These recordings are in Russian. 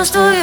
я не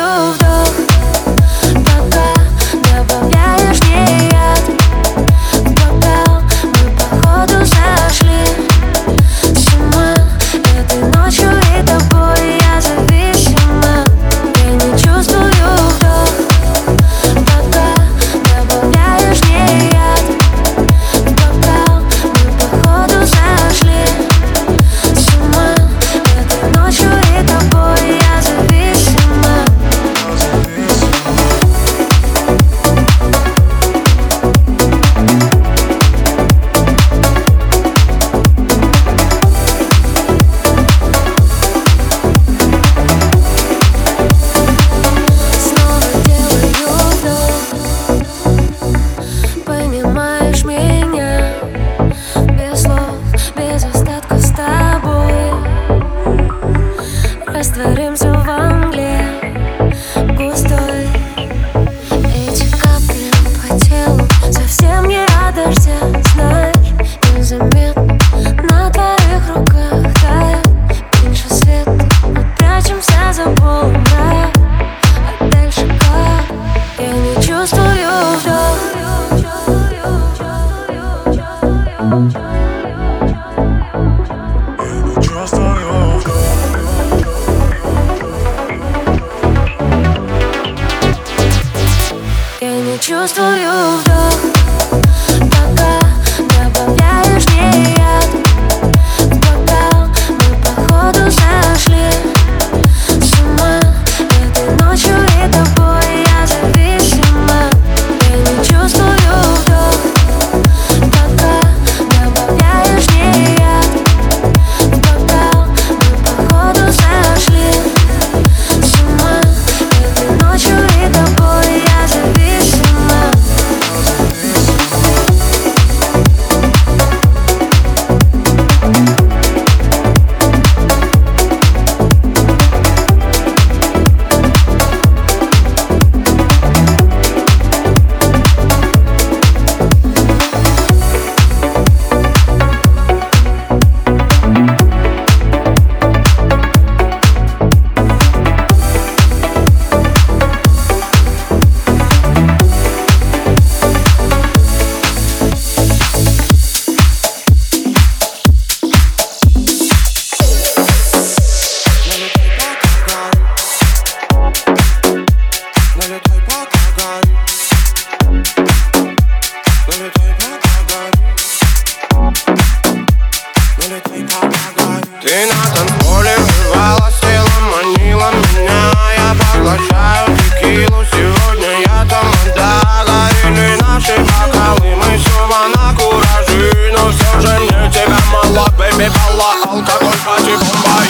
Ты на танцполе вживалась, телом манила меня. Я поглощаю текилу, сегодня я тамада Горели наши бокалы, мы снова на куражи Но все же мне тебя мало, бэби, бала Алкоголь, пати, бомбаи.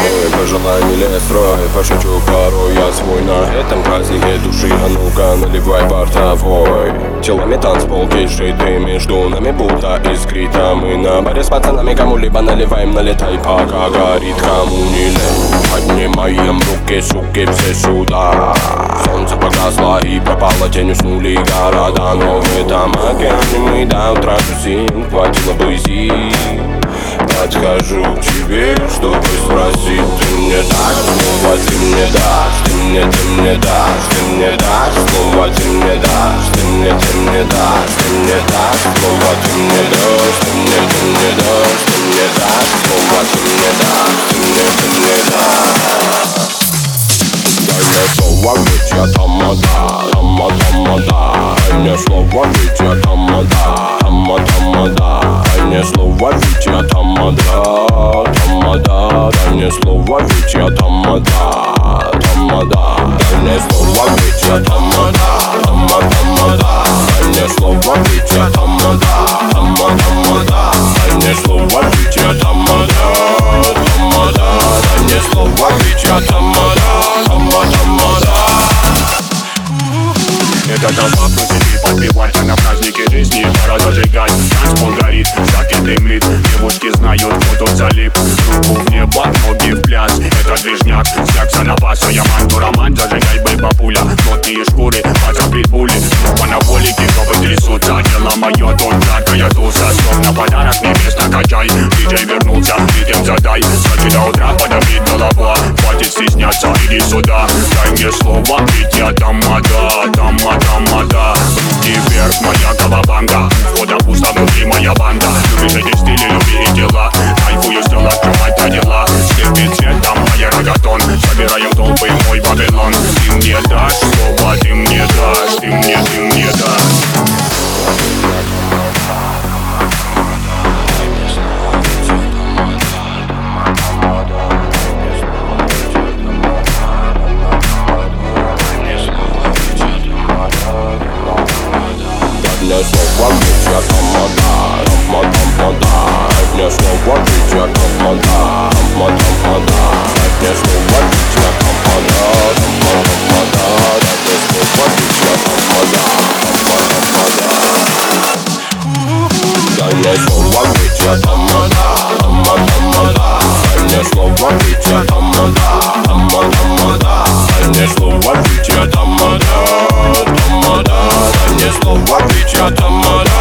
Мой пожелание лес строй Пошучу порой я свой на празднике души А ну-ка наливай бортовой Телами танцпол, диджей, ты между нами будто искрита Мы на баре с пацанами кому-либо наливаем Налетай, пока горит, кому не лень Поднимаем руки, суки, все сюда Солнце погасло и пропало, тень уснули города Но в этом океане мы до утра тусим Хватило бы сил Подхожу к тебе, чтобы спросить Ты мне дашь слово, ты мне дашь Ты мне, ты мне дашь, ты мне дашь слово Ты мне дашь, ты мне, ты мне дашь Ты мне дашь слово, ты мне дашь Ты мне, ты мне дашь, ты мне дашь слово Ты мне дашь, ты мне, ты мне дашь Дай мне слово, ведь я тамада, тама, тамада Дай мне слово, ведь я тамада там да Дай мне слово, ведь я тамада Тамада Дай мне слово, ведь я тамада Тамада Дай мне слово, ведь я тамада там да Дай мне слово, ведь я тамада там да Дай мне слово, ведь я тамада Тамада Дай мне слово, ведь я тамада Тама, тамада это толпа против и а на празднике жизни Пора зажигать, танцпол горит, жаки дымит Девушки знают, кто тут залип Руку в небо, ноги в пляс Это движняк, всяк за бас Я манту роман, зажигай бы бабуля Плотные шкуры, поцапит пули По наволике, копы трясутся Дело мое, тут жаркая туса Словно подарок небесно качай Диджей вернулся, ритм задай Сочи до утра, подавить голова Хватит стесняться иди сюда Дай мне слово, ведь я тамада Тамада, тамада. Руки вверх, моя колобанга Входа пусто, внутри моя банда. Любишь эти стили, люби и дела Кайфую, стел открывать на дела. Слепит цветом моя рогатон Собираем толпы мой Вавилон. Ты мне дашь слово, ты мне дашь Ты мне, ты мне я тамада Тамада, тамада Дай мне слово, ведь я тамада Тамада, тамада Дай мне слово, ведь я тамада Тамада, тамада Дай мне слово, ведь я тамада Тамада, тамада Дай мне слово, ведь я тамада Тамада, тамада Дай мне слово, ведь я тамада Тамада, тамада Дай мне слово, ведь я тамада Тамада Дай мне слово, ведь я Тамада,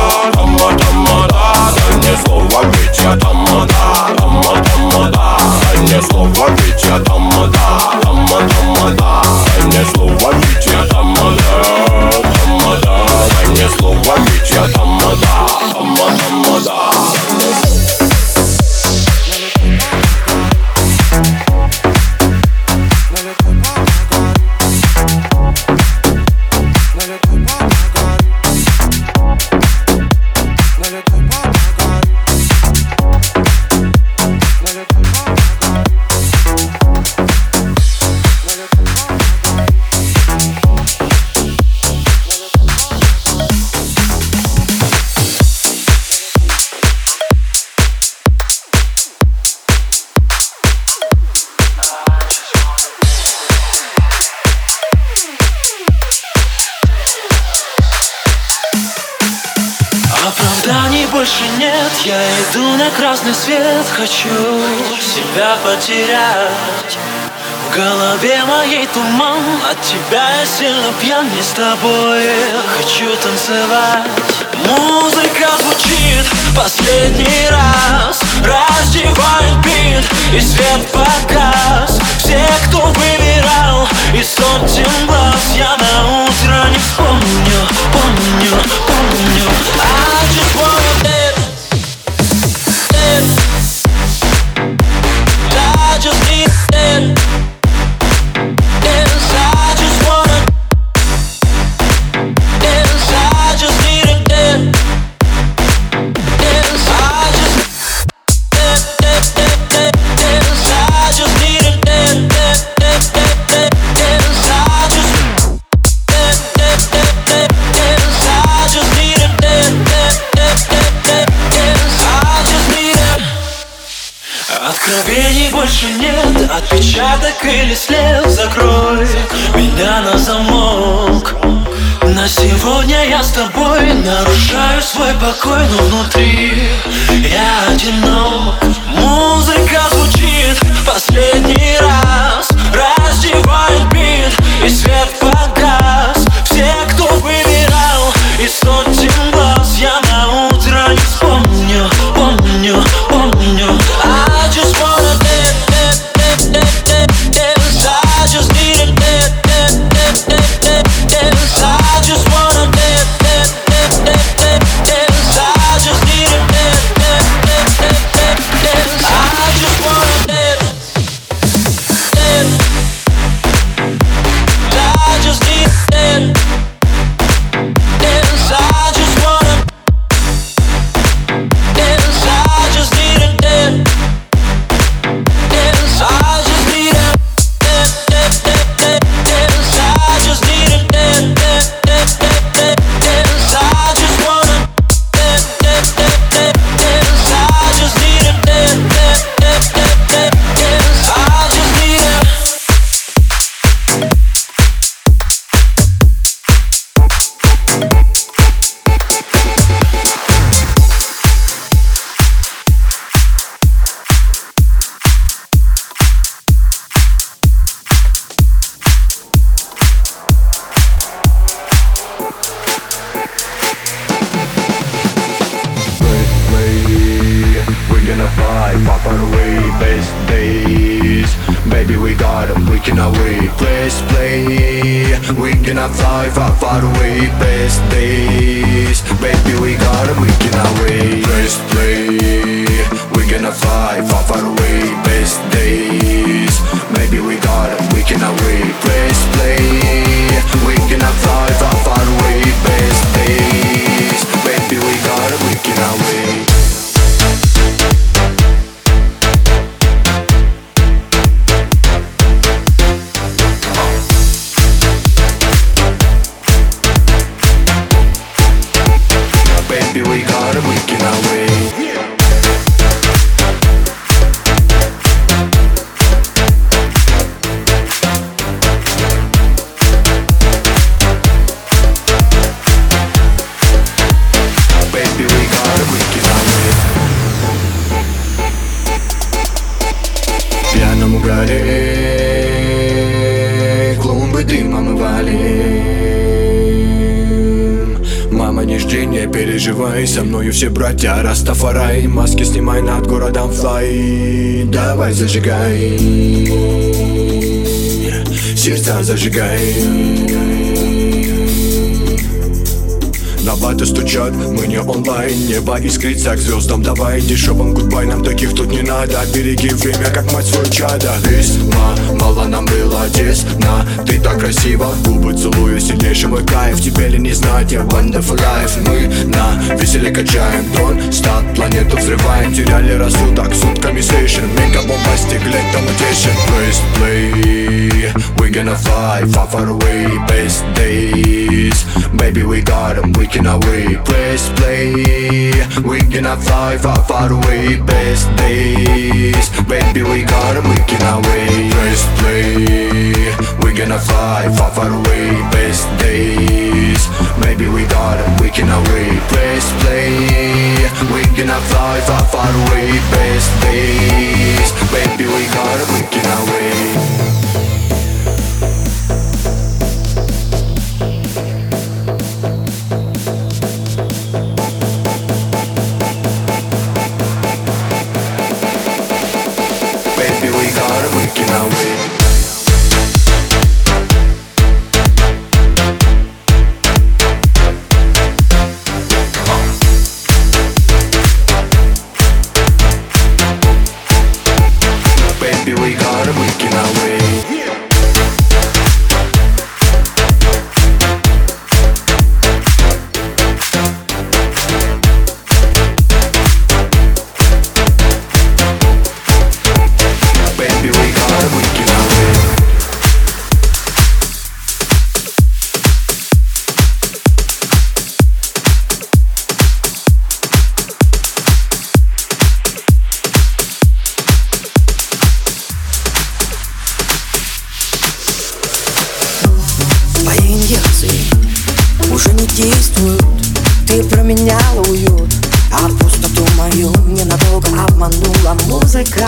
я тамада Тамада, тамада Дай мне слово, ведь я тамада Тамада, тамада Дай мне слово, ведь я тамада Тамада Дай мне слово, ведь я тамада Тамада, тамада Оправданий больше нет, я иду на красный свет Хочу себя потерять. В голове моей туман От тебя я сильно пьян Не с тобой хочу танцевать. Музыка звучит последний раз Раздевает бит и свет погас. Все, кто выбирал из сотен глаз Я на утро не вспомню, помню, помню. I just wanna dance, again. Откровений больше нет, отпечаток или след Закрой. Меня на замок. На сегодня я с тобой нарушаю свой покой Но внутри я одинок. Музыка звучит последний раз Раздевает бит и свет погас. Все, кто выбирал из сотен глаз Я на утро не вспомню, помню, помню Maybe we got a weekend away. Press play. Братья Растафарай. Маски снимай над городом флай. Давай зажигай. Сердца зажигай на баты стучат, мы не онлайн Небо искрится к звездам Давай дешевым гудбай, нам таких тут не надо. Береги время, как мать свой чада Весьма мало нам было тесно Ты так красиво, губы целую Сильнейший мой кайф, тебе ли не знать Я wonderful life, мы на веселе качаем Дон, стат, планету взрываем. Теряли рассудок, сутками сейшн Мега бомбастик, лет mutation First play, we gonna fly far far away. Best days, baby we got 'em, we can away Press play, we gonna fly far far away. Best days, baby we got 'em, we can away Press play, we gonna fly far far away. Best days, maybe we got 'em, we can away Press play, we gonna fly far far away. Best days, baby we got 'em, we can away Ты променяла уют. А пустоту мою ненадолго обманула музыка.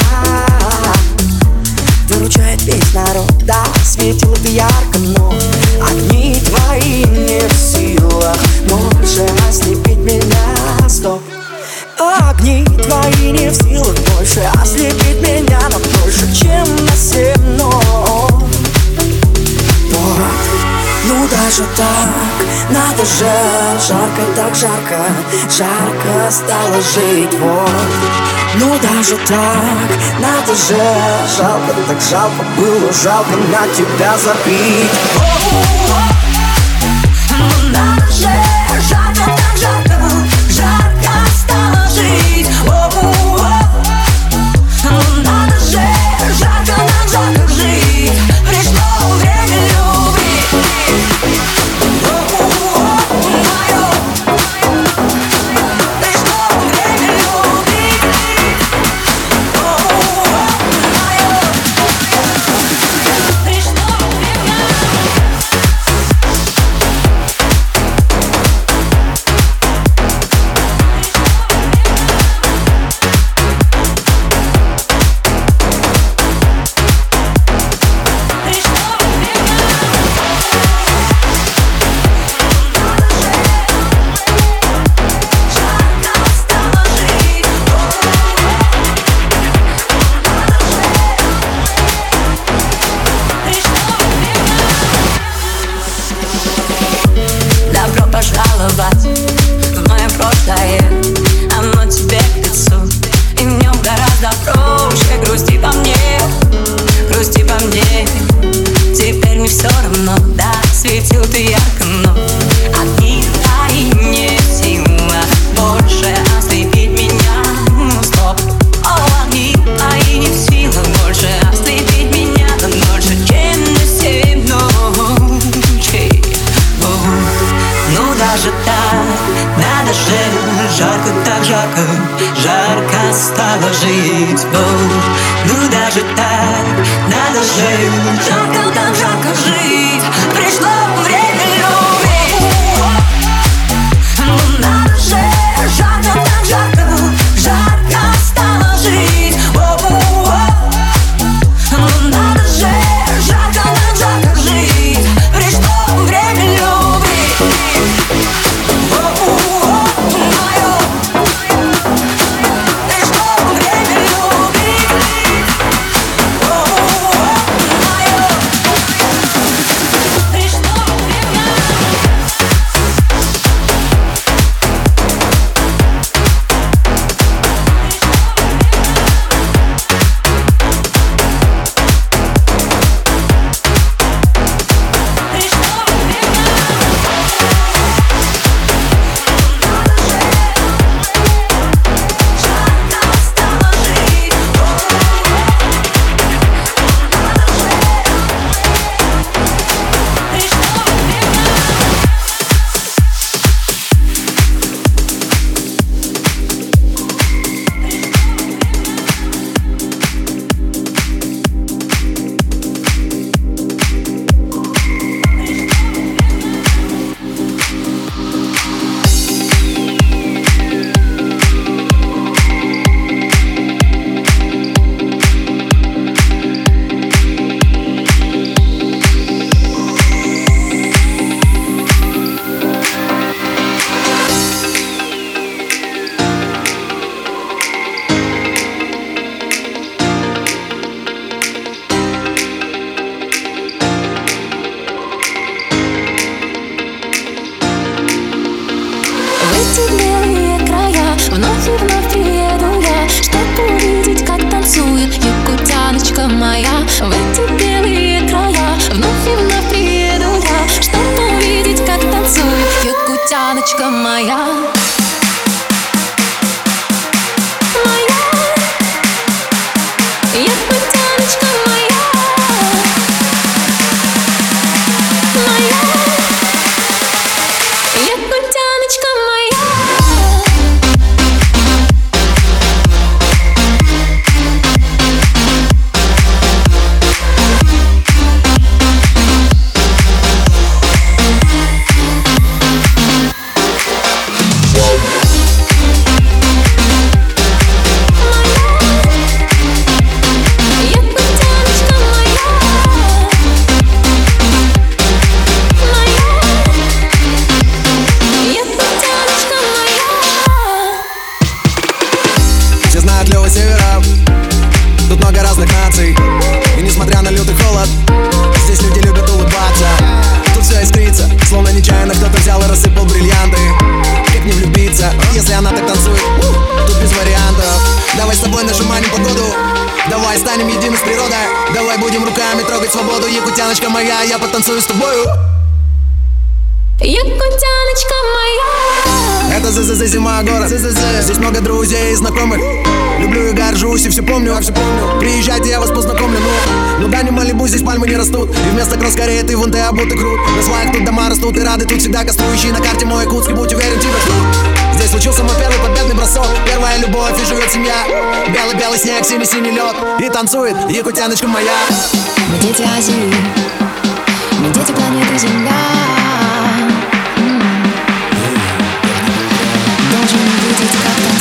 Выручает весь народ, да, светила ты ярко, но Огни твои не в силах. Больше ослепить меня, стоп. Огни твои не в силах больше ослепить меня Но больше, чем на семь ног вот. Ну даже так, надо же Жарко так жарко, жарко стало жить Вот, ну даже так, надо же Жалко так жалко было, жалко на тебя забить. Ну надо жарко так жарко Жарко стало жить надо моя, я потанцую с тобою. Якутяночка моя. Это ЗЗЗ зима город. Здесь много друзей и знакомых. Люблю и горжусь, и все помню, все помню. Приезжайте, я вас познакомлю, ну. Ну да, не Малибу, здесь пальмы не растут. И вместо кросс ты вон ты обутый крут. На сваях тут дома растут и рады Тут всегда каструющие на карте мой Якутский Будь уверен, тебя ждут. Здесь случился мой первый победный бросок. Первая любовь и живет семья. Белый-белый снег, синий-синий лед И танцует якутяночка моя. Мы дети Азии Мы дети планеты Земля. Должен видеть, как танцуем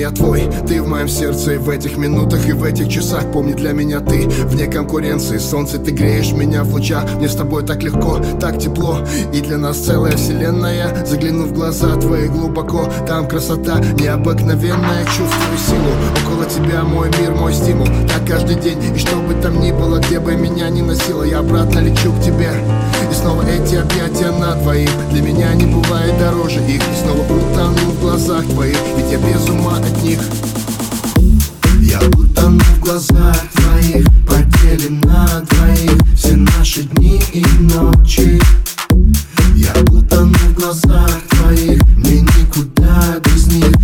я твой. Ты в моем сердце и в этих минутах и в этих часах. Помни, для меня ты вне конкуренции. Солнце, ты греешь меня в лучах. Мне с тобой так легко, так тепло. И для нас целая вселенная. Загляну в глаза твои глубоко. Там красота необыкновенная. Чувствую силу. Около тебя мой мир, мой стимул. Так каждый день. И что бы там ни было, где бы меня ни носило Я обратно лечу к тебе И снова эти объятия на двоих. Для меня не бывает дороже их. И снова утону в глазах твоих Ведь я без ума от них. Я утону в глазах твоих Поделим на двоих. Все наши дни и ночи. Я утону в глазах твоих Мне никуда Без них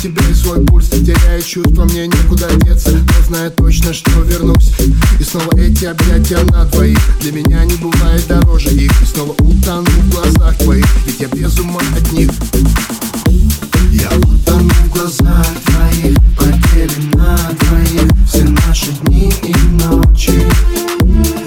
Тебя и свой пульс Не теряя чувства, мне некуда деться. Но знаю точно, что вернусь. И снова эти объятия на двоих. Для меня не бывает дороже их. И снова утону в глазах твоих. Ведь я без ума от них. Я утону в глазах твоих. Потерян на двоих Все наши дни и ночи.